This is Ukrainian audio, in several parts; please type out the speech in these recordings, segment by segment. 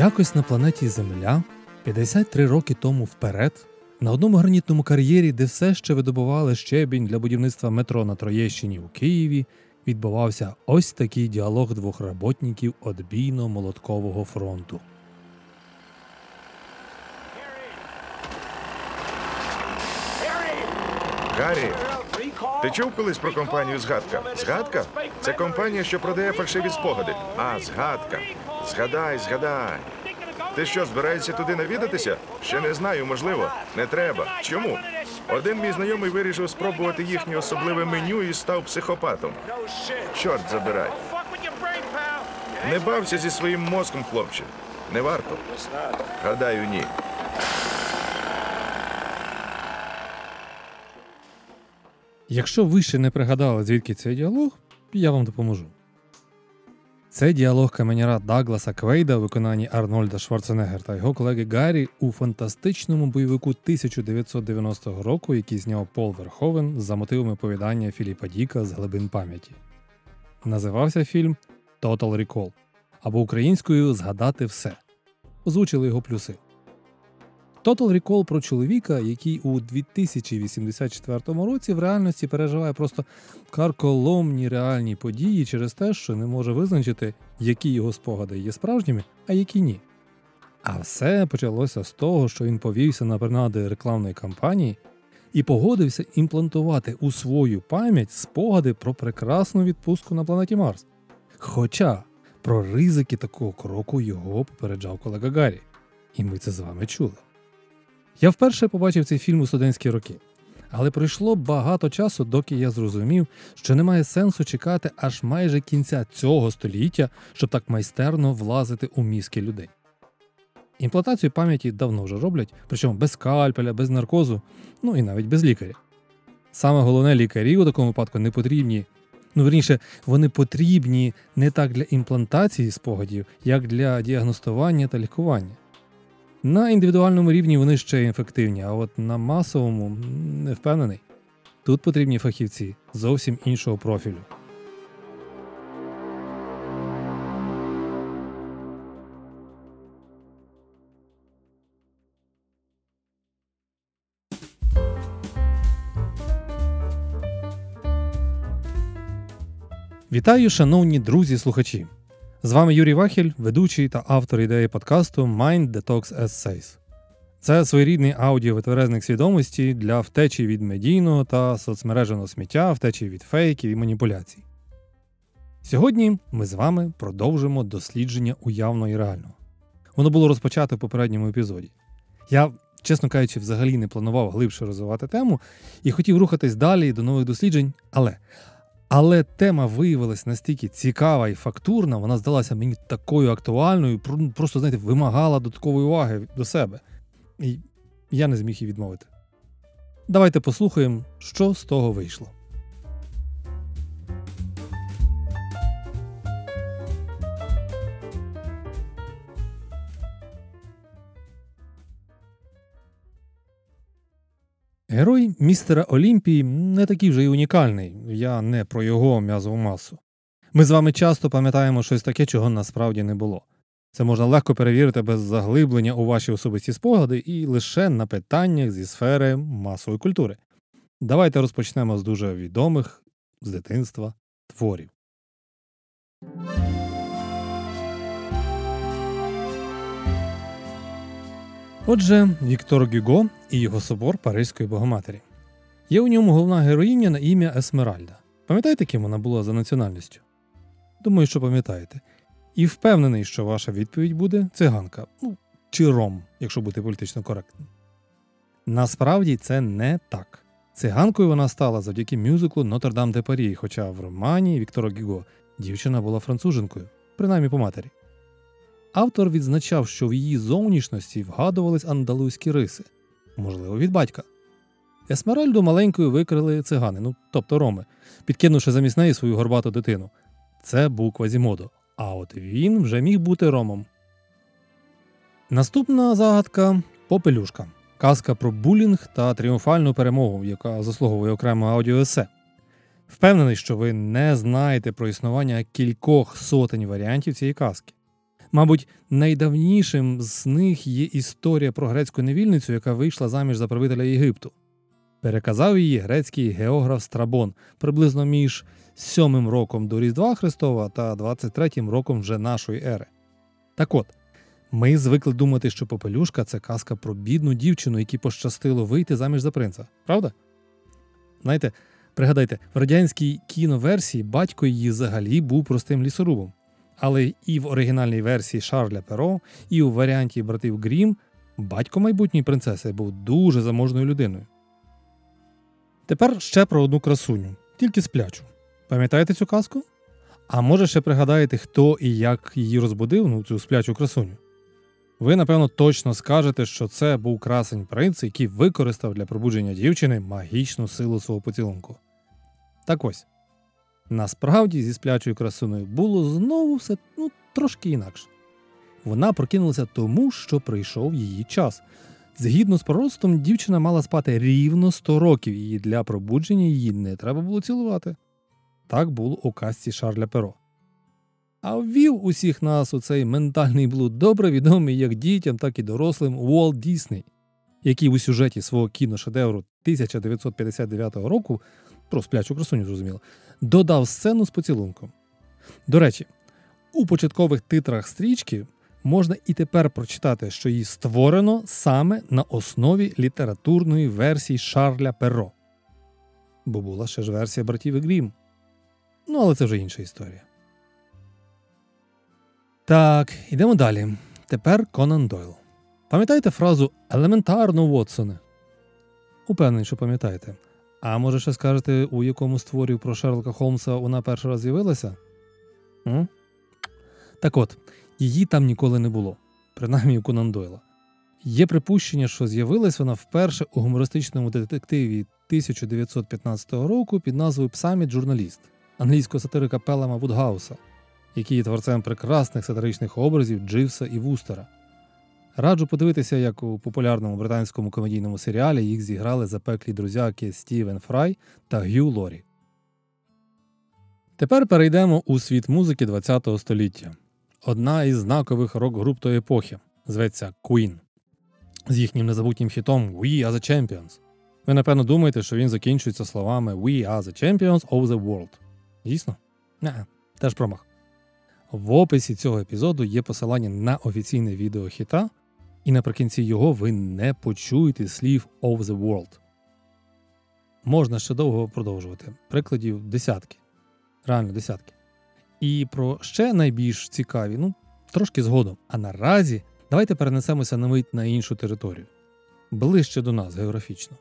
Якось на планеті Земля 53 роки тому вперед, на одному гранітному кар'єрі, де все ще видобували щебінь для будівництва метро на Троєщині у Києві, відбувався ось такий діалог двох роботників одбійно-молоткового фронту. Гаррі, ти чув колись про компанію Згадка? Згадка? Це компанія, що продає фальшиві спогади. А, згадка. Згадай, згадай. Ти що, збираєшся туди навідатися? Ще не знаю, можливо. Не треба. Чому? Один мій знайомий вирішив спробувати їхнє особливе меню і став психопатом. Чорт забирай. Не бався зі своїм мозком, хлопче. Не варто. Гадаю, ні. Якщо ви ще не пригадали, звідки цей діалог, я вам допоможу. Це діалог каменяра Дагласа Квейда у виконанні Арнольда Шварценеггер та його колеги Гаррі у фантастичному бойовику 1990 року, який зняв Пол Верховен за мотивами повідання Філіпа Діка з глибин пам'яті. Називався фільм Total Recall або українською Згадати все. Озвучили його плюси. Total Recall про чоловіка, який у 2084 році в реальності переживає просто карколомні реальні події через те, що не може визначити, які його спогади є справжніми, а які ні. А все почалося з того, що він повівся на принади рекламної кампанії і погодився імплантувати у свою пам'ять спогади про прекрасну відпустку на планеті Марс. Хоча про ризики такого кроку його попереджав колега Гаррі, і ми це з вами чули. Я вперше побачив цей фільм у студентські роки, але пройшло багато часу, доки я зрозумів, що немає сенсу чекати аж майже кінця цього століття, щоб так майстерно влазити у мізки людей. Імплантацію пам'яті давно вже роблять, причому без скальпеля, без наркозу, ну і навіть без лікаря. Саме головне лікарі у такому випадку не потрібні. Ну, верніше, вони потрібні не так для імплантації спогадів, як для діагностування та лікування. На індивідуальному рівні вони ще ефективні, а от на масовому не впевнений. Тут потрібні фахівці зовсім іншого профілю. Вітаю, шановні друзі-слухачі! З вами Юрій Вахіль, ведучий та автор ідеї подкасту Mind Detox Essays. Це своєрідний аудіовитверезник свідомості для втечі від медійного та соцмереженого сміття, втечі від фейків і маніпуляцій. Сьогодні ми з вами продовжимо дослідження уявного і реального. Воно було розпочато в попередньому епізоді. Я, чесно кажучи, взагалі не планував глибше розвивати тему і хотів рухатись далі до нових досліджень, але але тема виявилась настільки цікава і фактурна, вона здалася мені такою актуальною, просто, знаєте, вимагала додаткової уваги до себе. І я не зміг її відмовити. Давайте послухаємо, що з того вийшло. Герой містера Олімпії не такий вже й унікальний. Я не про його м'язову масу. Ми з вами часто пам'ятаємо щось таке, чого насправді не було. Це можна легко перевірити без заглиблення у ваші особисті спогади і лише на питаннях зі сфери масової культури. Давайте розпочнемо з дуже відомих з дитинства творів. Отже, Віктор Гюго і його собор Паризької Богоматері. Є у ньому головна героїня на ім'я Есмеральда. Пам'ятаєте, ким вона була за національністю? Думаю, що пам'ятаєте. І впевнений, що ваша відповідь буде циганка, ну чи ром, якщо бути політично коректним. Насправді це не так. Циганкою вона стала завдяки мюзиклу Нотр-Дам де Парі, хоча в романі Віктора Гюго дівчина була француженкою, принаймні по матері. Автор відзначав, що в її зовнішності вгадувались андалузькі риси, можливо, від батька. Есмеральду маленькою викрили цигани, ну тобто роми, підкинувши замість неї свою горбату дитину. Це був Квазімодо, а от він вже міг бути ромом. Наступна загадка Попелюшка. Казка про булінг та тріумфальну перемогу, яка заслуговує окремо аудіоесе. Впевнений, що ви не знаєте про існування кількох сотень варіантів цієї казки. Мабуть, найдавнішим з них є історія про грецьку невільницю, яка вийшла заміж за правителя Єгипту. Переказав її грецький географ Страбон приблизно між 7 роком до Різдва Христова та 23 роком вже нашої ери. Так от, ми звикли думати, що Попелюшка це казка про бідну дівчину, якій пощастило вийти заміж за принца, правда? Знаєте, пригадайте, в радянській кіноверсії батько її взагалі був простим лісорубом. Але і в оригінальній версії Шарля Перо, і у варіанті братів Грім батько майбутньої принцеси був дуже заможною людиною. Тепер ще про одну красуню, тільки сплячу. Пам'ятаєте цю казку? А може ще пригадаєте, хто і як її розбудив, ну, цю сплячу красуню? Ви, напевно, точно скажете, що це був красень принц, який використав для пробудження дівчини магічну силу свого поцілунку. Так ось. Насправді, зі сплячою красуною було знову все ну, трошки інакше. Вона прокинулася тому, що прийшов її час. Згідно з пророцтвом, дівчина мала спати рівно 100 років, і для пробудження її не треба було цілувати. Так було у казці Шарля Перо. А ввів усіх нас у цей ментальний блуд добре відомий як дітям, так і дорослим Уолт Дісней, який у сюжеті свого кіношедевру 1959 року про сплячу красуню, зрозуміло, додав сцену з поцілунком. До речі, у початкових титрах стрічки можна і тепер прочитати, що її створено саме на основі літературної версії Шарля Перо. Бо була ще ж версія братів Грім. Ну, але це вже інша історія. Так, йдемо далі. Тепер Конан Дойл. Пам'ятаєте фразу елементарно, Вотсоне? Упевнений, що пам'ятаєте. А може ще скажете, у якому створі про Шерлока Холмса вона перший раз з'явилася? М? Так от, її там ніколи не було, принаймні у Конан Дойла. Є припущення, що з'явилась вона вперше у гумористичному детективі 1915 року під назвою Псаміт журналіст англійського сатирика Пелема Вудгауса, який є творцем прекрасних сатиричних образів Дживса і Вустера. Раджу подивитися, як у популярному британському комедійному серіалі їх зіграли запеклі друзяки Стівен Фрай та Г'ю Лорі. Тепер перейдемо у світ музики ХХ століття. Одна із знакових рок-груп тої епохи зветься Queen. З їхнім незабутнім хітом We are the Champions. Ви, напевно, думаєте, що він закінчується словами We are the Champions of the World. Дійсно? Не, теж промах. В описі цього епізоду є посилання на офіційне відео хіта, і наприкінці його ви не почуєте слів of the world. Можна ще довго продовжувати. Прикладів десятки. Реально десятки. І про ще найбільш цікаві, ну, трошки згодом. А наразі давайте перенесемося на мить на іншу територію. Ближче до нас географічно.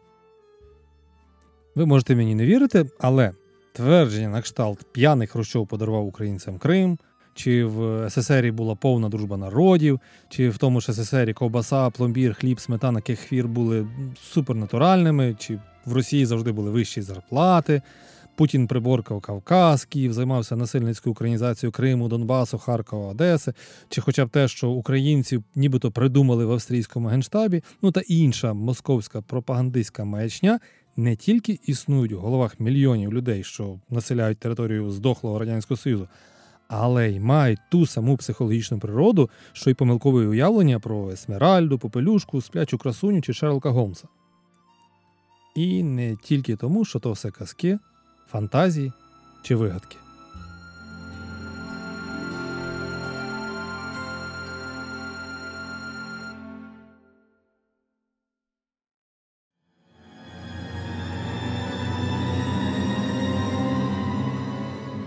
Ви можете мені не вірити, але твердження на кшталт п'яний Хрущов подарував українцям Крим, чи в СССР була повна дружба народів, чи в тому ж СССР ковбаса, пломбір, хліб, сметана, кефір були супернатуральними, чи в Росії завжди були вищі зарплати. Путін приборкав Кавказ, Київ займався насильницькою українізацією Криму, Донбасу, Харкова, Одеси, чи хоча б те, що українці нібито придумали в австрійському генштабі, ну та інша московська пропагандистська маячня не тільки існують у головах мільйонів людей, що населяють територію здохлого радянського союзу, але й мають ту саму психологічну природу, що й помилкове уявлення про Есмеральду, Попелюшку, сплячу красуню чи Шерлока Голмса. І не тільки тому, що то все казки, фантазії чи вигадки.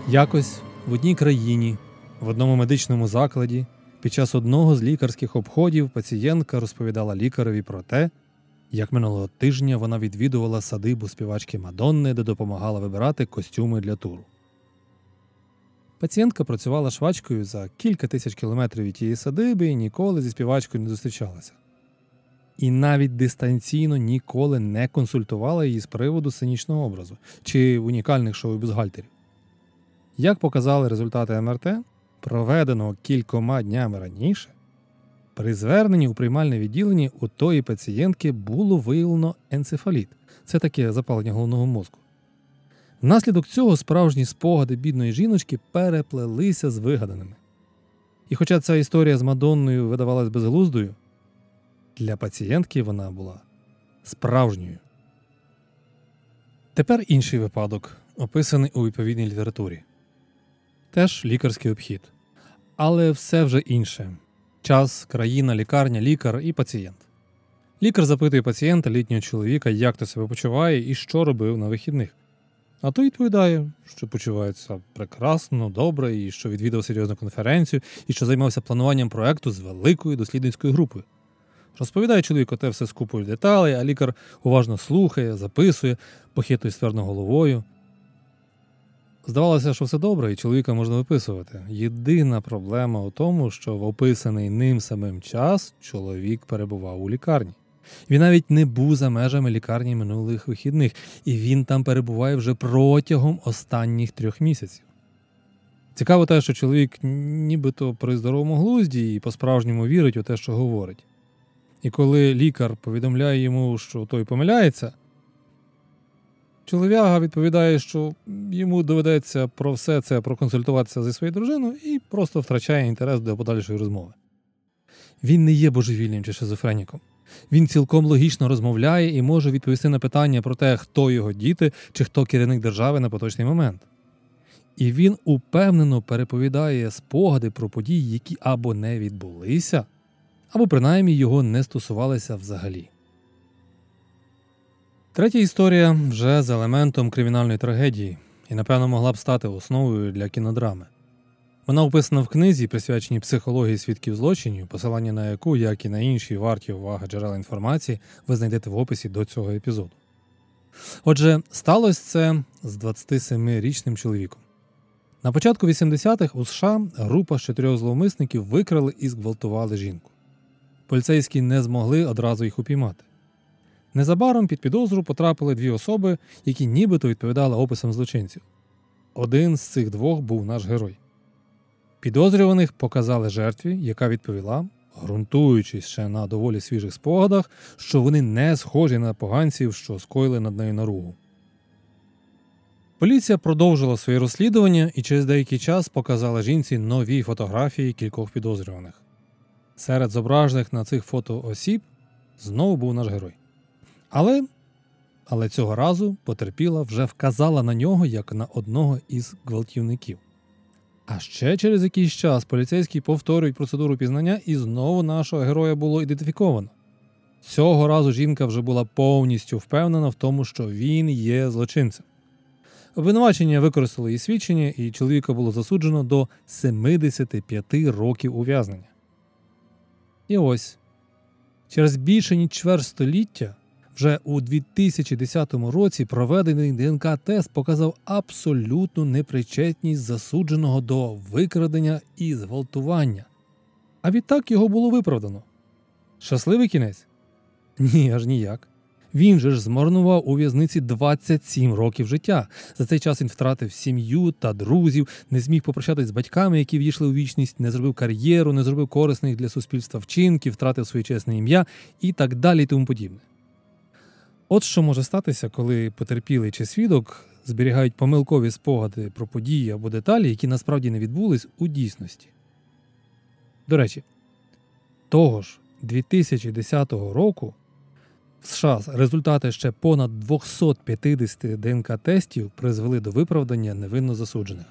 Якось в одній країні, в одному медичному закладі, під час одного з лікарських обходів пацієнтка розповідала лікареві про те, як минулого тижня вона відвідувала садибу співачки Мадонни, де допомагала вибирати костюми для туру. Пацієнтка працювала швачкою за кілька тисяч кілометрів від тієї садиби і ніколи зі співачкою не зустрічалася. І навіть дистанційно ніколи не консультувала її з приводу сценічного образу чи унікальних шоу бюзгальтерів. Як показали результати МРТ, проведеного кількома днями раніше, при зверненні у приймальне відділення у тої пацієнтки було виявлено енцефаліт це таке запалення головного мозку. Внаслідок цього справжні спогади бідної жіночки переплелися з вигаданими. І хоча ця історія з Мадонною видавалась безглуздою, для пацієнтки вона була справжньою. Тепер інший випадок, описаний у відповідній літературі. Теж лікарський обхід. Але все вже інше: час, країна, лікарня, лікар і пацієнт. Лікар запитує пацієнта літнього чоловіка, як ти себе почуває і що робив на вихідних. А той відповідає, що почувається прекрасно, добре, і що відвідав серйозну конференцію, і що займався плануванням проекту з великою дослідницькою групою. Розповідає чоловіку те все з купою деталей, а лікар уважно слухає, записує, похитує ствердно головою. Здавалося, що все добре, і чоловіка можна виписувати. Єдина проблема у тому, що в описаний ним самим час чоловік перебував у лікарні. Він навіть не був за межами лікарні минулих вихідних, і він там перебуває вже протягом останніх трьох місяців. Цікаво те, що чоловік нібито при здоровому глузді і по-справжньому вірить у те, що говорить. І коли лікар повідомляє йому, що той помиляється, чолов'яга відповідає, що йому доведеться про все це проконсультуватися зі своєю дружиною і просто втрачає інтерес до подальшої розмови. Він не є божевільним чи шизофреніком. Він цілком логічно розмовляє і може відповісти на питання про те, хто його діти чи хто керівник держави на поточний момент. І він упевнено переповідає спогади про події, які або не відбулися, або принаймні його не стосувалися взагалі. Третя історія вже з елементом кримінальної трагедії і, напевно, могла б стати основою для кінодрами. Вона описана в книзі, присвяченій психології свідків злочинів, посилання на яку, як і на інші варті уваги джерела інформації, ви знайдете в описі до цього епізоду. Отже, сталося це з 27-річним чоловіком. На початку 80-х у США група з чотирьох зловмисників викрали і зґвалтували жінку. Поліцейські не змогли одразу їх упіймати. Незабаром під підозру потрапили дві особи, які нібито відповідали описам злочинців. Один з цих двох був наш герой. Підозрюваних показали жертві, яка відповіла, ґрунтуючись ще на доволі свіжих спогадах, що вони не схожі на поганців, що скоїли над нею наругу. Поліція продовжила своє розслідування і через деякий час показала жінці нові фотографії кількох підозрюваних. Серед зображених на цих фото осіб знову був наш герой. Але але цього разу потерпіла вже вказала на нього як на одного із гвалтівників. А ще через якийсь час поліцейські повторюють процедуру пізнання, і знову нашого героя було ідентифіковано. Цього разу жінка вже була повністю впевнена в тому, що він є злочинцем. Обвинувачення використало її свідчення, і чоловіка було засуджено до 75 років ув'язнення. І ось через більше ніж чверть століття вже у 2010 році проведений ДНК-тест показав абсолютну непричетність засудженого до викрадення і зґвалтування. А відтак його було виправдано. Щасливий кінець? Ні, аж ніяк. Він же ж змарнував у в'язниці 27 років життя. За цей час він втратив сім'ю та друзів, не зміг попрощатись з батьками, які війшли у вічність, не зробив кар'єру, не зробив корисних для суспільства вчинків, втратив своє чесне ім'я і так далі і тому подібне. От що може статися, коли потерпілий чи свідок зберігають помилкові спогади про події або деталі, які насправді не відбулись у дійсності. До речі, того ж 2010 року в США результати ще понад 250 ДНК тестів призвели до виправдання невинно засуджених.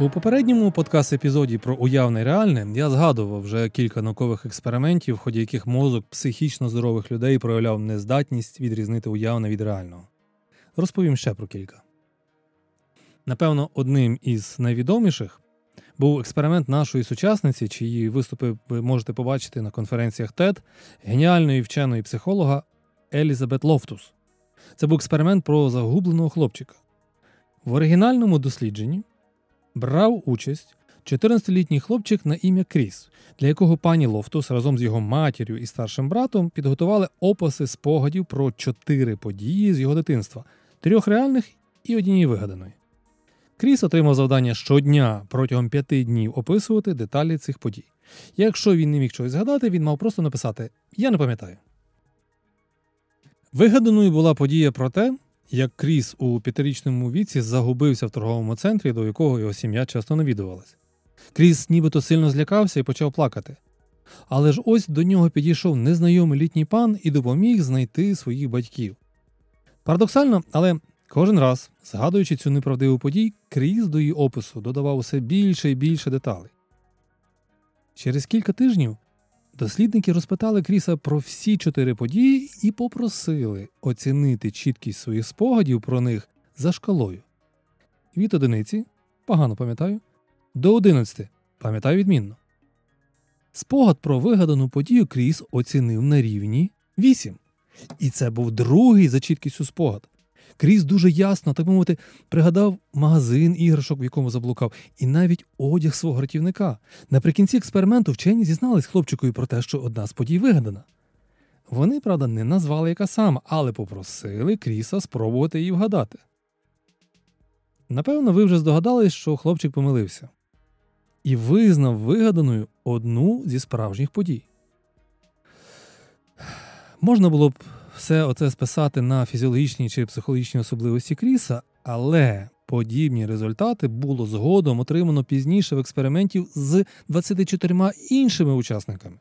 У попередньому подкаст епізоді про уявне реальне я згадував вже кілька наукових експериментів, в ході яких мозок психічно здорових людей проявляв нездатність відрізнити уявне від реального. Розповім ще про кілька. Напевно, одним із найвідоміших був експеримент нашої сучасниці, чиї виступи ви можете побачити на конференціях TED, геніальної вченої психолога Елізабет Лофтус. Це був експеримент про загубленого хлопчика. В оригінальному дослідженні брав участь 14-літній хлопчик на ім'я Кріс, для якого пані Лофтус разом з його матір'ю і старшим братом підготували описи спогадів про чотири події з його дитинства, трьох реальних і однієї вигаданої. Кріс отримав завдання щодня протягом п'яти днів описувати деталі цих подій. Якщо він не міг чогось згадати, він мав просто написати Я не пам'ятаю. Вигаданою була подія про те, як Кріс у п'ятирічному віці загубився в торговому центрі, до якого його сім'я часто навідувалась. Кріс нібито сильно злякався і почав плакати. Але ж ось до нього підійшов незнайомий літній пан і допоміг знайти своїх батьків. Парадоксально, але кожен раз, згадуючи цю неправдиву подію, Кріс до її опису додавав усе більше і більше деталей. Через кілька тижнів дослідники розпитали Кріса про всі чотири події і попросили оцінити чіткість своїх спогадів про них за шкалою. Від одиниці погано пам'ятаю, до одинадцяти пам'ятаю відмінно. Спогад про вигадану подію Кріс оцінив на рівні 8. І це був другий за чіткістю спогад. Кріс дуже ясно, так би мовити, пригадав магазин іграшок, в якому заблукав, і навіть одяг свого рятівника. Наприкінці експерименту вчені зізнались хлопчикові про те, що одна з подій вигадана. Вони, правда, не назвали яка сама, але попросили Кріса спробувати її вгадати. Напевно, ви вже здогадались, що хлопчик помилився і визнав вигаданою одну зі справжніх подій. Можна було б все оце списати на фізіологічні чи психологічні особливості Кріса, але подібні результати було згодом отримано пізніше в експериментів з 24 іншими учасниками.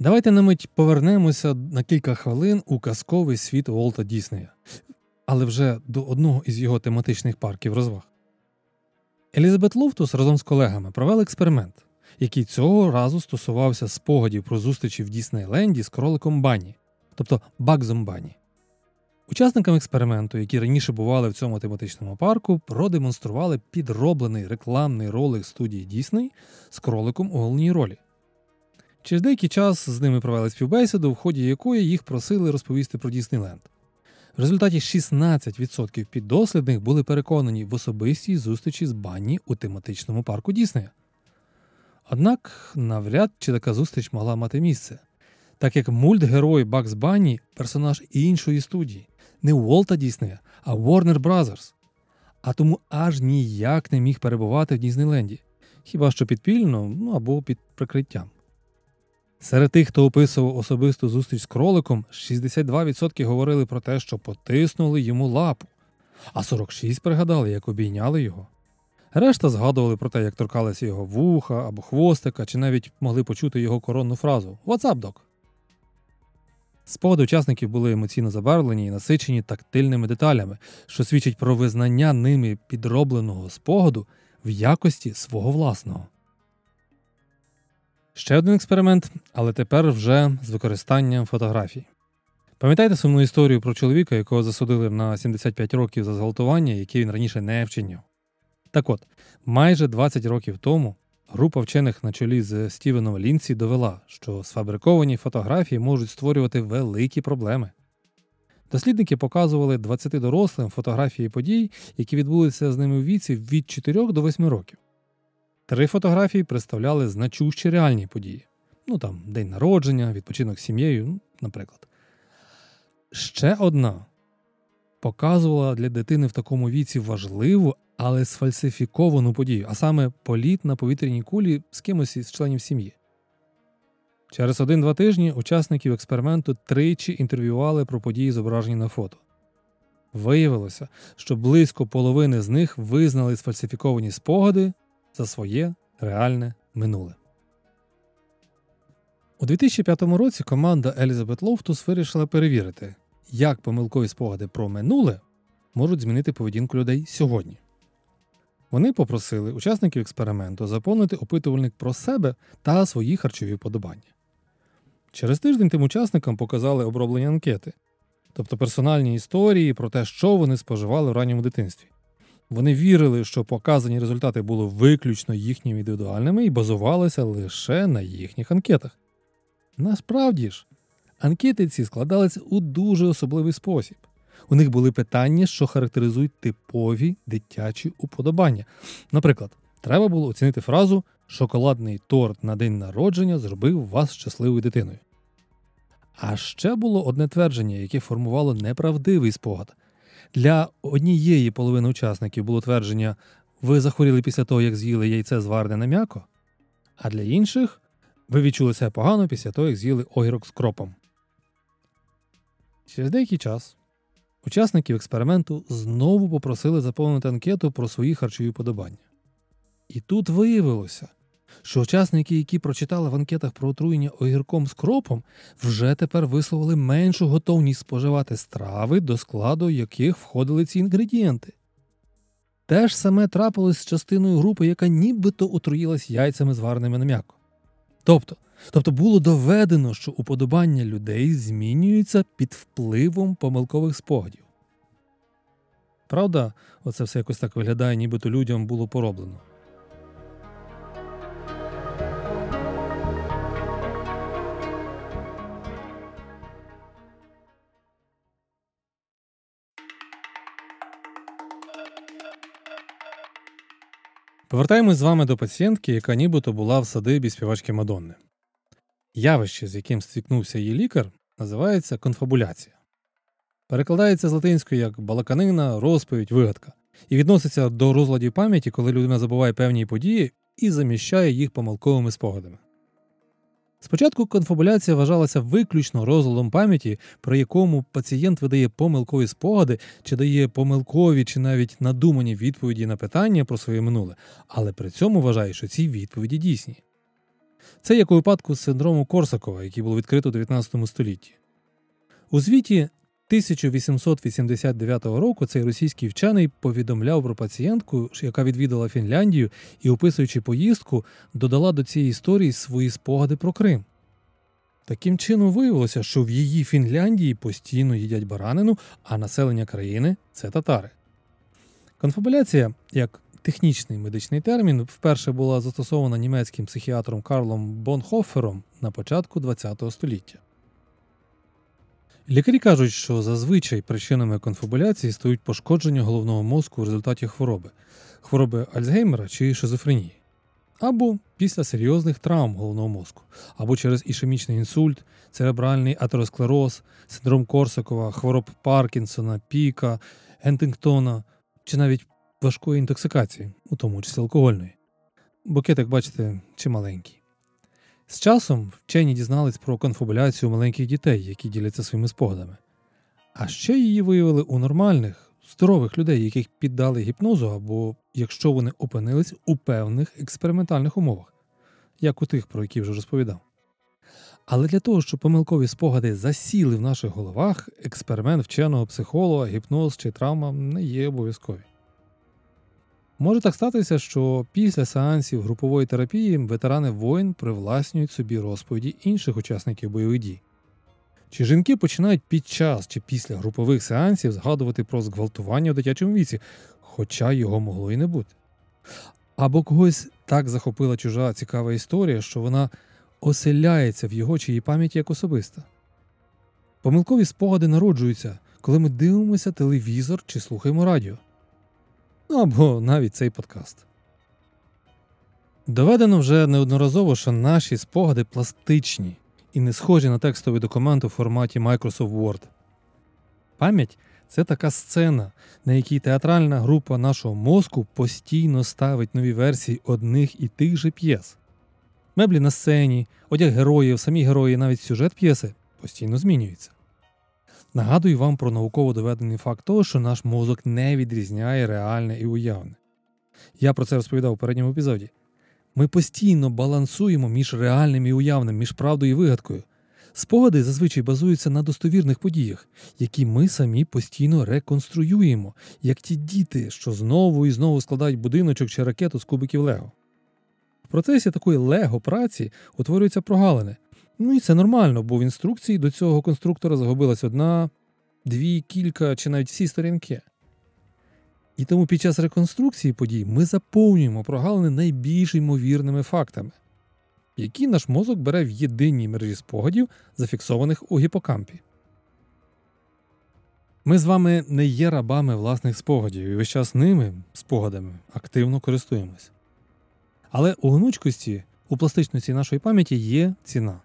Давайте на мить повернемося на кілька хвилин у казковий світ Уолта Діснея, але вже до одного із його тематичних парків розваг. Елізабет Лофтус разом з колегами провели експеримент, який цього разу стосувався спогадів про зустрічі в Діснейленді з кроликом Банні, тобто Багзом Банні. Учасникам експерименту, які раніше бували в цьому тематичному парку, продемонстрували підроблений рекламний ролик студії Дісней з кроликом у головній ролі. Через деякий час з ними провели співбесіду, в ході якої їх просили розповісти про Діснейленд. В результаті 16% піддослідних були переконані в особистій зустрічі з Банні у тематичному парку Діснея. Однак навряд чи така зустріч могла мати місце, так як мультгерой Багз Банні персонаж іншої студії, не Уолта Діснея, а Warner Brothers, а тому аж ніяк не міг перебувати в Діснейленді, хіба що підпільно ну або під прикриттям. Серед тих, хто описував особисту зустріч з кроликом, 62% говорили про те, що потиснули йому лапу, а 46 пригадали, як обійняли його. Решта згадували про те, як торкалися його вуха або хвостика, чи навіть могли почути його коронну фразу «What's док?». Спогади учасників були емоційно забарвлені і насичені тактильними деталями, що свідчить про визнання ними підробленого спогаду в якості свого власного. Ще один експеримент, але тепер вже з використанням фотографій. Пам'ятаєте сумну історію про чоловіка, якого засудили на 75 років за зґвалтування, яке він раніше не вчиняв? Так от, майже 20 років тому група вчених на чолі з Стівеном Лінсі довела, що сфабриковані фотографії можуть створювати великі проблеми. Дослідники показували 20 дорослим фотографії подій, які відбулися з ними у віці від 4 до 8 років. Три фотографії представляли значущі реальні події. Ну там день народження, відпочинок з сім'єю, ну, наприклад. Ще одна показувала для дитини в такому віці важливу, але сфальсифіковану подію, а саме політ на повітряній кулі з кимось із членів сім'ї. Через один-два тижні учасників експерименту тричі інтерв'ювали про події, зображені на фото. Виявилося, що близько половини з них визнали сфальсифіковані спогади за своє реальне минуле. У 2005 році команда Елізабет Лофтус вирішила перевірити, як помилкові спогади про минуле можуть змінити поведінку людей сьогодні. Вони попросили учасників експерименту заповнити опитувальник про себе та свої харчові вподобання. Через тиждень тим учасникам показали оброблені анкети, тобто персональні історії про те, що вони споживали в ранньому дитинстві. Вони вірили, що показані результати були виключно їхніми індивідуальними і базувалися лише на їхніх анкетах. Насправді ж, анкети ці складалися у дуже особливий спосіб. У них були питання, що характеризують типові дитячі уподобання. Наприклад, треба було оцінити фразу Шоколадний торт на день народження зробив вас щасливою дитиною. А ще було одне твердження, яке формувало неправдивий спогад. Для однієї половини учасників було твердження ви захворіли після того, як з'їли яйце зварне на м'яко, а для інших ви відчули себе погано після того, як з'їли огірок з кропом. Через деякий час учасників експерименту знову попросили заповнити анкету про свої харчові подобання. І тут виявилося, що учасники, які прочитали в анкетах про отруєння огірком з кропом, вже тепер висловили меншу готовність споживати страви, до складу яких входили ці інгредієнти. Те ж саме трапилось з частиною групи, яка нібито отруїлась яйцями звареними на м'яко. Тобто, тобто було доведено, що уподобання людей змінюються під впливом помилкових спогадів. Правда, оце все якось так виглядає, нібито людям було пороблено. Повертаємось з вами до пацієнтки, яка нібито була в садибі співачки Мадонни. Явище, з яким стикнувся її лікар, називається конфабуляція. Перекладається з латинської як балаканина, розповідь, вигадка, і відноситься до розладів пам'яті, коли людина забуває певні події і заміщає їх помилковими спогадами. Спочатку конфабуляція вважалася виключно розладом пам'яті, при якому пацієнт видає помилкові спогади, чи дає помилкові чи навіть надумані відповіді на питання про своє минуле, але при цьому вважає, що ці відповіді дійсні. Це як у випадку синдрому Корсакова, який було відкрито у 19 столітті. У звіті 1889 року цей російський вчений повідомляв про пацієнтку, яка відвідала Фінляндію і, описуючи поїздку, додала до цієї історії свої спогади про Крим. Таким чином виявилося, що в її Фінляндії постійно їдять баранину, а населення країни це татари. Конфабуляція, як технічний медичний термін, вперше була застосована німецьким психіатром Карлом Бонхофером на початку ХХ століття. Лікарі кажуть, що зазвичай причинами конфабуляції стають пошкодження головного мозку в результаті хвороби, хвороби Альцгеймера чи шизофренії, або після серйозних травм головного мозку, або через ішемічний інсульт, церебральний атеросклероз, синдром Корсакова, хвороб Паркінсона, Піка, Гентингтона чи навіть важкої інтоксикації, у тому числі алкогольної. Букет, як бачите, чималенький. З часом вчені дізнались про конфабуляцію маленьких дітей, які діляться своїми спогадами. А ще її виявили у нормальних, здорових людей, яких піддали гіпнозу, або якщо вони опинились у певних експериментальних умовах, як у тих, про які вже розповідав. Але для того, щоб помилкові спогади засіли в наших головах, експеримент вченого психолога, гіпноз чи травма не є обов'язкові. Може так статися, що після сеансів групової терапії ветерани воїн привласнюють собі розповіді інших учасників бойових дій. Чи жінки починають під час чи після групових сеансів згадувати про зґвалтування в дитячому віці, хоча його могло і не бути. Або когось так захопила чужа цікава історія, що вона оселяється в його чи її пам'яті як особиста. Помилкові спогади народжуються, коли ми дивимося телевізор чи слухаємо радіо. Ну або навіть цей подкаст. Доведено вже неодноразово, що наші спогади пластичні і не схожі на текстовий документ у форматі Microsoft Word. Пам'ять це така сцена, на якій театральна група нашого мозку постійно ставить нові версії одних і тих же п'єс. Меблі на сцені, одяг героїв, самі герої, навіть сюжет п'єси постійно змінюється. Нагадую вам про науково доведений факт того, що наш мозок не відрізняє реальне і уявне. Я про це розповідав у передньому епізоді. Ми постійно балансуємо між реальним і уявним, між правдою і вигадкою. Спогади зазвичай базуються на достовірних подіях, які ми самі постійно реконструюємо, як ті діти, що знову і знову складають будиночок чи ракету з кубиків Лего. В процесі такої лего праці утворюються прогалини, Ну і це нормально, бо в інструкції до цього конструктора загубилась одна, дві, кілька чи навіть всі сторінки. І тому під час реконструкції подій ми заповнюємо прогалини найбільш ймовірними фактами, які наш мозок бере в єдиній мережі спогадів, зафіксованих у гіпокампі. Ми з вами не є рабами власних спогадів і весь час ними, спогадами, активно користуємось. Але у гнучкості, у пластичності нашої пам'яті є ціна.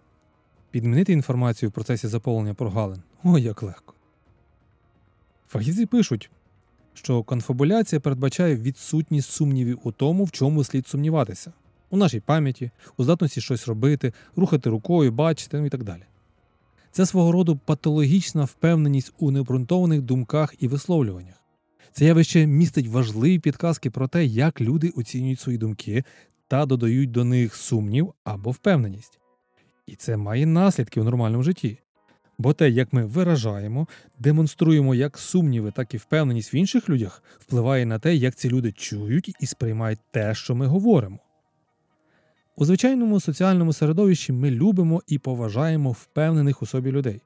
Підмінити інформацію в процесі заповнення прогалин ой як легко. Фахівці пишуть, що конфабуляція передбачає відсутність сумнівів у тому, в чому слід сумніватися, у нашій пам'яті, у здатності щось робити, рухати рукою, бачити ну і так далі. Це свого роду патологічна впевненість у необґрунтованих думках і висловлюваннях. Це явище містить важливі підказки про те, як люди оцінюють свої думки та додають до них сумнів або впевненість. І це має наслідки у нормальному житті. Бо те, як ми виражаємо, демонструємо як сумніви, так і впевненість в інших людях, впливає на те, як ці люди чують і сприймають те, що ми говоримо. У звичайному соціальному середовищі ми любимо і поважаємо впевнених у собі людей,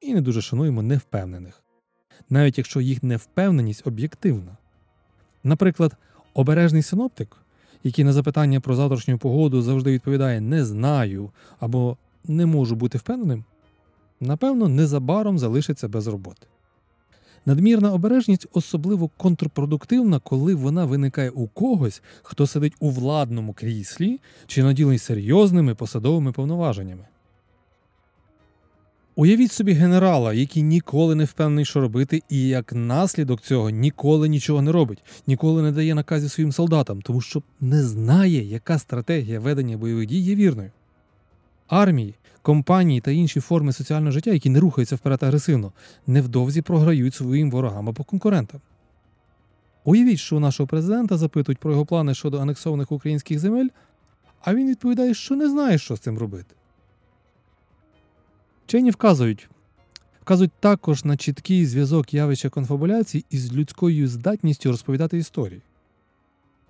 і не дуже шануємо невпевнених, навіть якщо їх невпевненість об'єктивна. Наприклад, обережний синоптик, який на запитання про завтрашню погоду завжди відповідає не знаю або не можу бути впевненим, напевно, незабаром залишиться без роботи. Надмірна обережність особливо контрпродуктивна, коли вона виникає у когось, хто сидить у владному кріслі чи наділений серйозними посадовими повноваженнями. Уявіть собі генерала, який ніколи не впевнений, що робити, і як наслідок цього ніколи нічого не робить, ніколи не дає наказів своїм солдатам, тому що не знає, яка стратегія ведення бойових дій є вірною. Армії, компанії та інші форми соціального життя, які не рухаються вперед агресивно, невдовзі програють своїм ворогам або конкурентам. Уявіть, що у нашого президента запитують про його плани щодо анексованих українських земель, а він відповідає, що не знає, що з цим робити. Вчені вказують, вказують також на чіткий зв'язок явища конфабуляції із людською здатністю розповідати історії.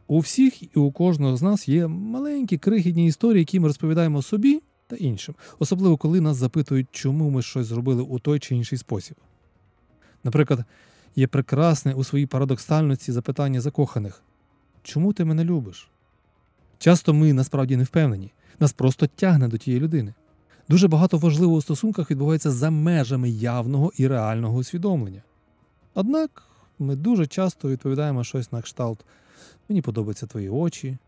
У всіх і у кожного з нас є маленькі крихітні історії, які ми розповідаємо собі та іншим, особливо коли нас запитують, чому ми щось зробили у той чи інший спосіб. Наприклад, є прекрасне у своїй парадоксальності запитання закоханих чому ти мене любиш? Часто ми насправді не впевнені, нас просто тягне до тієї людини. Дуже багато важливого у стосунках відбувається за межами явного і реального усвідомлення. Однак ми дуже часто відповідаємо щось на кшталт Мені подобаються твої очі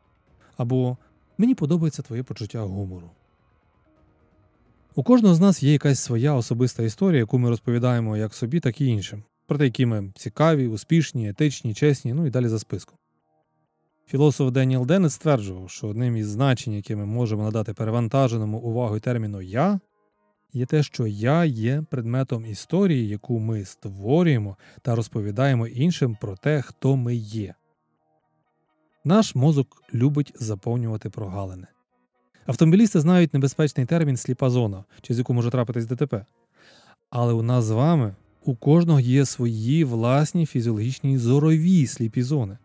або Мені подобається твоє почуття гумору. У кожного з нас є якась своя особиста історія, яку ми розповідаємо як собі, так і іншим, про те, які ми цікаві, успішні, етичні, чесні, ну і далі за списком. Філософ Деніел Деннет стверджував, що одним із значень, яке ми можемо надати перевантаженому увагою терміну Я, є те, що я є предметом історії, яку ми створюємо та розповідаємо іншим про те, хто ми є. Наш мозок любить заповнювати прогалини. Автомобілісти знають небезпечний термін сліпа зона, через яку може трапитись ДТП. Але у нас з вами у кожного є свої власні фізіологічні зорові сліпі зони.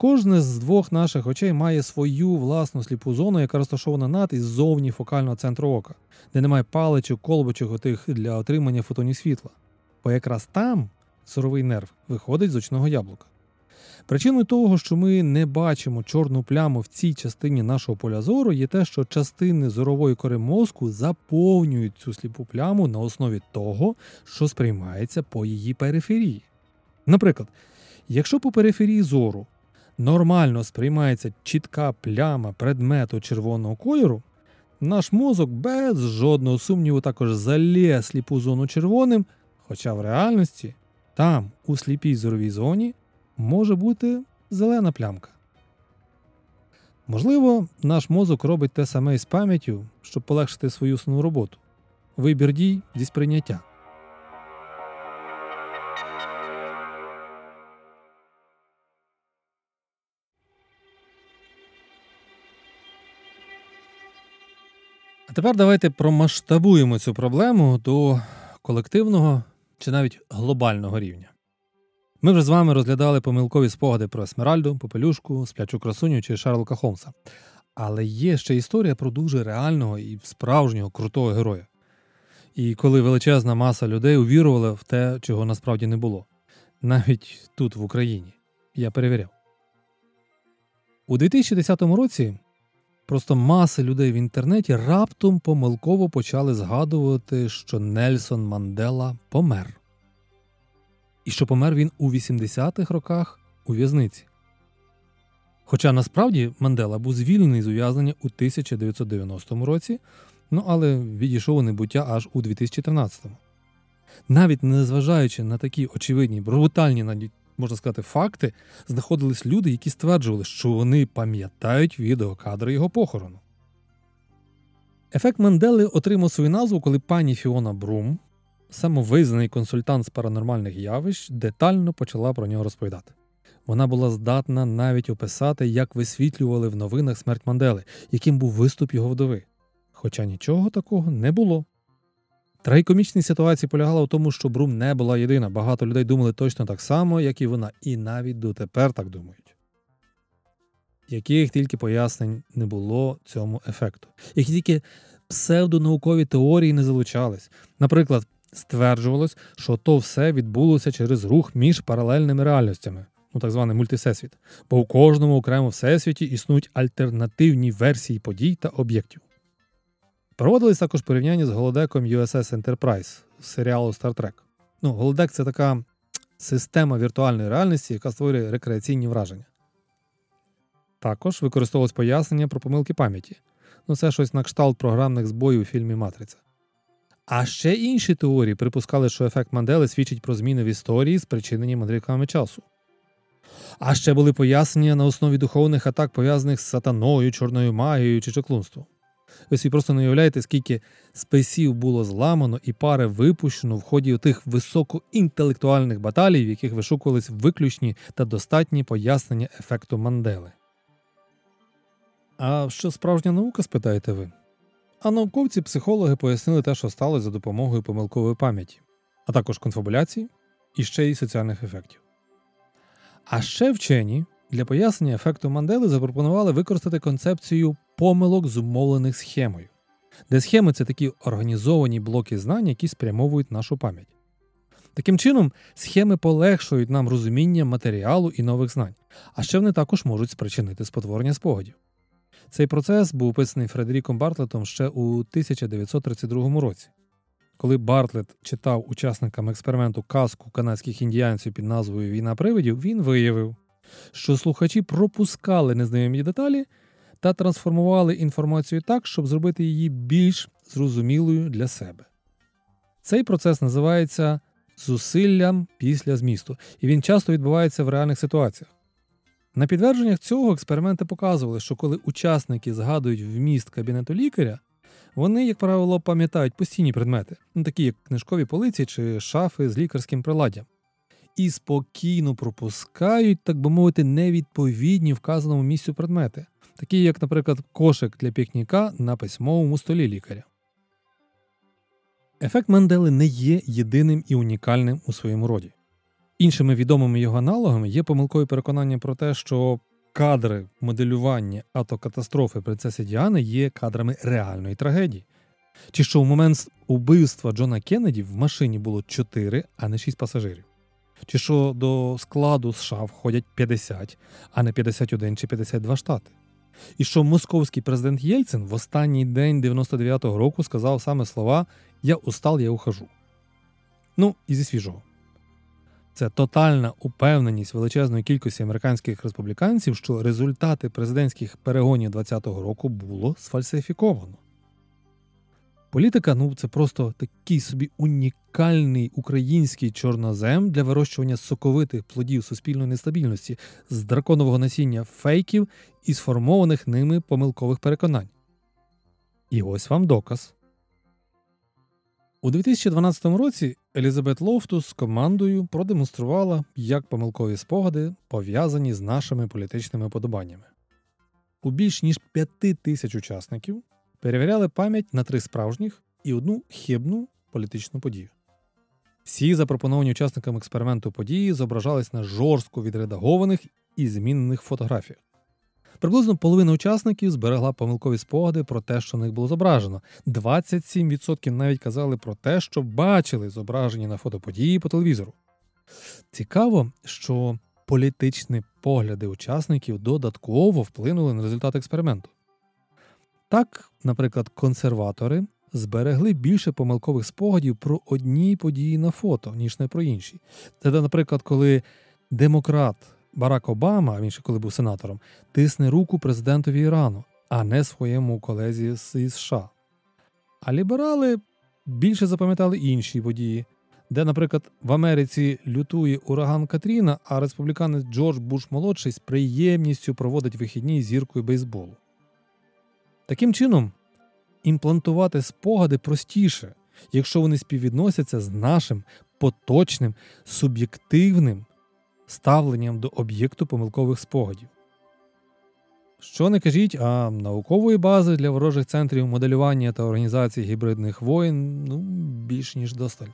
Кожне з двох наших очей має свою власну сліпу зону, яка розташована над і ззовні фокального центру ока, де немає паличок, колбочок отих для отримання фотонів світла. Бо якраз там зоровий нерв виходить з очного яблука. Причиною того, що ми не бачимо чорну пляму в цій частині нашого поля зору, є те, що частини зорової кори мозку заповнюють цю сліпу пляму на основі того, що сприймається по її периферії. Наприклад, якщо по периферії зору нормально сприймається чітка пляма предмету червоного кольору, наш мозок без жодного сумніву також залє сліпу зону червоним, хоча в реальності там, у сліпій зоровій зоні, може бути зелена плямка. Можливо, наш мозок робить те саме із пам'яттю, щоб полегшити свою основну роботу. Вибір дій зі сприйняття. Тепер давайте промасштабуємо цю проблему до колективного чи навіть глобального рівня. Ми вже з вами розглядали помилкові спогади про Есмеральду, Попелюшку, сплячу красуню чи Шерлока Холмса. Але є ще історія про дуже реального і справжнього крутого героя. І коли величезна маса людей увірувала в те, чого насправді не було. Навіть тут, в Україні. Я перевіряв. У 2010 році просто маси людей в інтернеті раптом помилково почали згадувати, що Нельсон Мандела помер і що помер він у 80-х роках у в'язниці. Хоча насправді Мандела був звільнений з ув'язнення у 1990 році, ну але відійшов у небуття аж у 2013-му. Навіть незважаючи на такі очевидні, брутальні, можна сказати, факти, знаходились люди, які стверджували, що вони пам'ятають відеокадри його похорону. Ефект Мандели отримав свою назву, коли пані Фіона Брум, самовизнаний консультант з паранормальних явищ, детально почала про нього розповідати. Вона була здатна навіть описати, як висвітлювали в новинах смерть Мандели, яким був виступ його вдови. Хоча нічого такого не було. Трагікомічність ситуації полягала в тому, що Брум не була єдина. Багато людей думали точно так само, як і вона, і навіть дотепер так думають. Яких тільки пояснень не було цьому ефекту, які тільки псевдонаукові теорії не залучались. Наприклад, стверджувалось, що то все відбулося через рух між паралельними реальностями, ну так званий мультисесвіт, бо у кожному окремо всесвіті існують альтернативні версії подій та об'єктів. Проводились також порівняння з голодеком USS Enterprise з серіалу Star Trek. Ну, голодек це така система віртуальної реальності, яка створює рекреаційні враження. Також використовувалось пояснення про помилки пам'яті. Ну, це щось на кшталт програмних збоїв у фільмі Матриця. А ще інші теорії припускали, що ефект Мандели свідчить про зміни в історії, спричинені мандрівками часу. А ще були пояснення на основі духовних атак, пов'язаних з сатаною, чорною магією чи чаклунством. Ви собі просто не уявляєте, скільки списів було зламано і пари випущено в ході тих високоінтелектуальних баталій, в яких вишукувались виключні та достатні пояснення ефекту Мандели. А що справжня наука, спитаєте ви? А науковці психологи пояснили те, що сталося за допомогою помилкової пам'яті, а також конфабуляції і ще й соціальних ефектів. А ще вчені для пояснення ефекту Мандели запропонували використати концепцію помилок, зумовлених схемою, де схеми це такі організовані блоки знань, які спрямовують нашу пам'ять. Таким чином, схеми полегшують нам розуміння матеріалу і нових знань, а ще вони також можуть спричинити спотворення спогадів. Цей процес був описаний Фредеріком Бартлетом ще у 1932 році. Коли Бартлет читав учасникам експерименту казку канадських індіанців під назвою Війна привидів, він виявив, що слухачі пропускали незнайомі деталі та трансформували інформацію так, щоб зробити її більш зрозумілою для себе. Цей процес називається зусиллям після змісту, і він часто відбувається в реальних ситуаціях. На підтвердженнях цього експерименти показували, що коли учасники згадують вміст кабінету лікаря, вони, як правило, пам'ятають постійні предмети, ну, такі як книжкові полиці чи шафи з лікарським приладдям, і спокійно пропускають, так би мовити, невідповідні вказаному місцю предмети, такі як, наприклад, кошик для пікніка на письмовому столі лікаря. Ефект Мандели не є єдиним і унікальним у своєму роді. Іншими відомими його аналогами є помилкові переконання про те, що кадри моделювання автокатастрофи принцеси Діани є кадрами реальної трагедії. Чи що у момент убивства Джона Кеннеді в машині було 4, а не 6 пасажирів. Чи що до складу США входять 50, а не 51 чи 52 штати. І що московський президент Єльцин в останній день 99-го року сказав саме слова Я устал, я ухожу. Ну, і зі свіжого. Це тотальна упевненість величезної кількості американських республіканців, що результати президентських перегонів 2020 року було сфальсифіковано. Політика ну це просто такий собі унікальний український чорнозем для вирощування соковитих плодів суспільної нестабільності з драконового насіння фейків і сформованих ними помилкових переконань. І ось вам доказ. У 2012 році Елізабет Лофтус з командою продемонструвала, як помилкові спогади пов'язані з нашими політичними подобаннями. У більш ніж п'яти тисяч учасників перевіряли пам'ять на три справжніх і одну хибну політичну подію. Всі запропоновані учасникам експерименту події зображались на жорстко відредагованих і змінених фотографіях. Приблизно половина учасників зберегла помилкові спогади про те, що в них було зображено. 27% навіть казали про те, що бачили зображені на фотоподії по телевізору. Цікаво, що політичні погляди учасників додатково вплинули на результат експерименту. Так, наприклад, консерватори зберегли більше помилкових спогадів про одні події на фото, ніж не про інші. Це, наприклад, коли демократ Барак Обама, він ще коли був сенатором, тисне руку президентові Ірану, а не своєму колезі з США. А ліберали більше запам'ятали інші події, де, наприклад, в Америці лютує ураган Катріна, а республіканець Джордж Буш молодший з приємністю проводить вихідні зіркою бейсболу. Таким чином, імплантувати спогади простіше, якщо вони співвідносяться з нашим поточним суб'єктивним ставленням до об'єкту помилкових спогадів. Що не кажіть, а наукової бази для ворожих центрів моделювання та організації гібридних воєн ну, більш ніж досталь.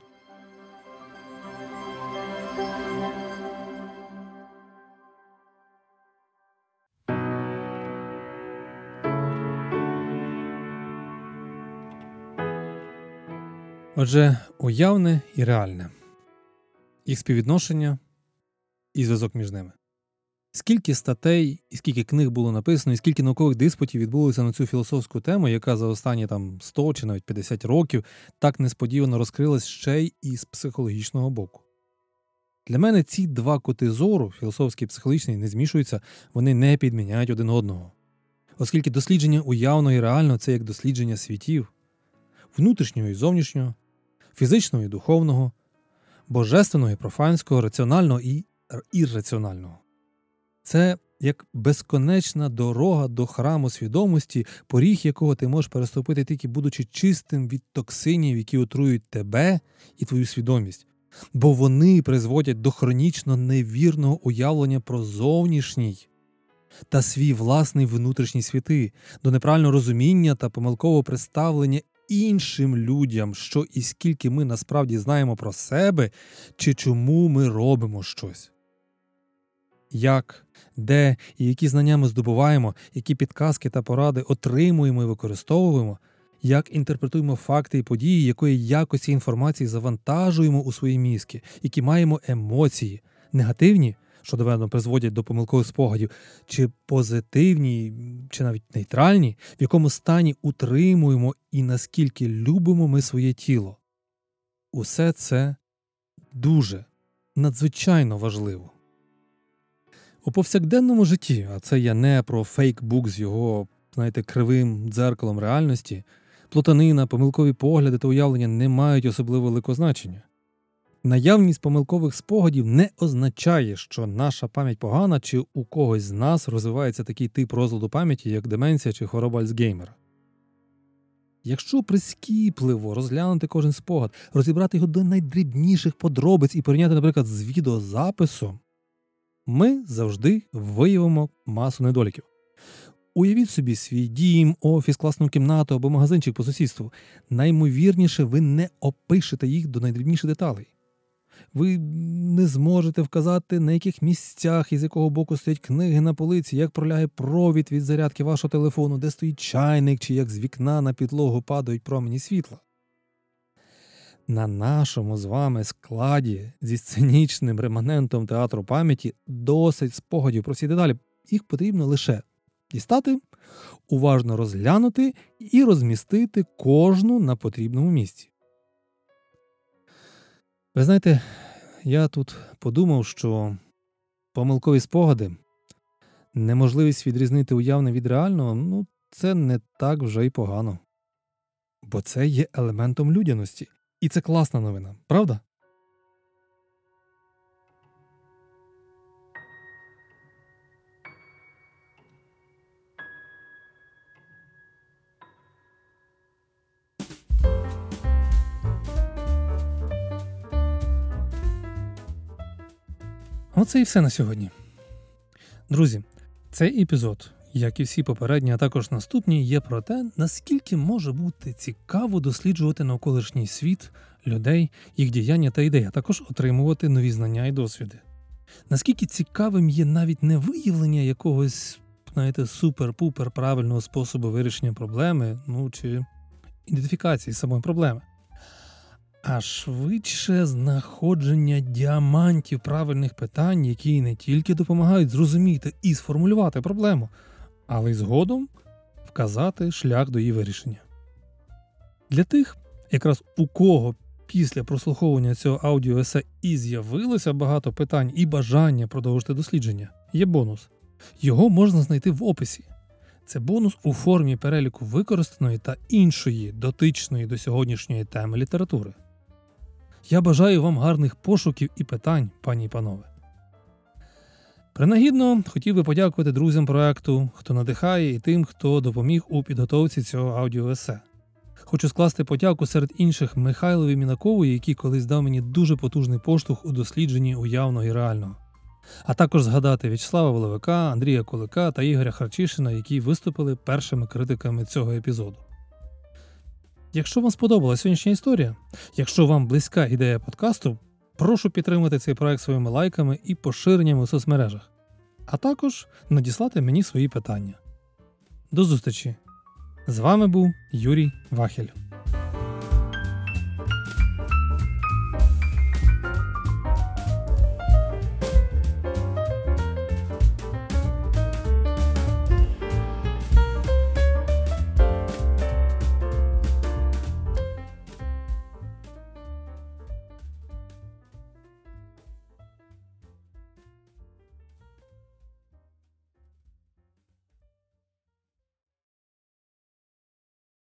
Отже, уявне і реальне, їх співвідношення і зв'язок між ними. Скільки статей і скільки книг було написано, і скільки наукових диспутів відбулося на цю філософську тему, яка за останні там 100 чи навіть 50 років так несподівано розкрилась ще й із психологічного боку. Для мене ці два коти зору, філософський і психологічний, не змішуються, вони не підміняють один одного. Оскільки дослідження уявно і реально це як дослідження світів, внутрішнього і зовнішнього, фізичного і духовного, божественного і профанського, раціонального і ірраціонального. Це як безконечна дорога до храму свідомості, поріг якого ти можеш переступити тільки будучи чистим від токсинів, які отрують тебе і твою свідомість, бо вони призводять до хронічно невірного уявлення про зовнішній та свій власний внутрішній світи, до неправильного розуміння та помилкового представлення іншим людям, що і скільки ми насправді знаємо про себе, чи чому ми робимо щось. Як, де і які знання ми здобуваємо, які підказки та поради отримуємо і використовуємо, як інтерпретуємо факти і події, якої якості інформації завантажуємо у свої мізки, які маємо емоції, негативні, що доведено призводять до помилкових спогадів, чи позитивні, чи навіть нейтральні, в якому стані утримуємо і наскільки любимо ми своє тіло. Усе це дуже надзвичайно важливо. У повсякденному житті, а це я не про фейкбук з його, знаєте, кривим дзеркалом реальності, плутанина, помилкові погляди та уявлення не мають особливо великого значення. Наявність помилкових спогадів не означає, що наша пам'ять погана чи у когось з нас розвивається такий тип розладу пам'яті, як деменція чи хвороба Альцгеймера. Якщо прискіпливо розглянути кожен спогад, розібрати його до найдрібніших подробиць і порівняти, наприклад, з відеозаписом, ми завжди виявимо масу недоліків. Уявіть собі свій дім, офіс, класну кімнату або магазинчик по сусідству. Наймовірніше, ви не опишете їх до найдрібніших деталей. Ви не зможете вказати, на яких місцях і з якого боку стоять книги на полиці, як пролягає провід від зарядки вашого телефону, де стоїть чайник, чи як з вікна на підлогу падають промені світла. На нашому з вами складі зі сценічним реманентом театру пам'яті досить спогадів про всі деталі. Їх потрібно лише дістати, уважно розглянути і розмістити кожну на потрібному місці. Ви знаєте, я тут подумав, що помилкові спогади, неможливість відрізнити уявне від реального, ну, це не так вже й погано. Бо це є елементом людяності. І це класна новина, правда? Оце і все на сьогодні. Друзі, цей епізод, як і всі попередні, а також наступні, є про те, наскільки може бути цікаво досліджувати навколишній світ, людей, їх діяння та ідеї, а також отримувати нові знання і досвіди. Наскільки цікавим є навіть не виявлення якогось, знаєте, супер-пупер правильного способу вирішення проблеми, ну чи ідентифікації самої проблеми а швидше знаходження діамантів правильних питань, які не тільки допомагають зрозуміти і сформулювати проблему, але й згодом вказати шлях до її вирішення. Для тих, якраз у кого після прослуховування цього аудіоесе і з'явилося багато питань і бажання продовжити дослідження, є бонус. Його можна знайти в описі. Це бонус у формі переліку використаної та іншої дотичної до сьогоднішньої теми літератури. Я бажаю вам гарних пошуків і питань, пані і панове. Принагідно хотів би подякувати друзям проекту, хто надихає, і тим, хто допоміг у підготовці цього аудіоесе. Хочу скласти подяку серед інших Михайлові Мінакову, який колись дав мені дуже потужний поштовх у дослідженні уявного і реального. А також згадати В'ячеслава Воловика, Андрія Кулика та Ігоря Харчишина, які виступили першими критиками цього епізоду. Якщо вам сподобалася сьогоднішня історія, якщо вам близька ідея подкасту, прошу підтримати цей проект своїми лайками і поширенням у соцмережах, а також надіслати мені свої питання. До зустрічі! З вами був Юрій Вахель.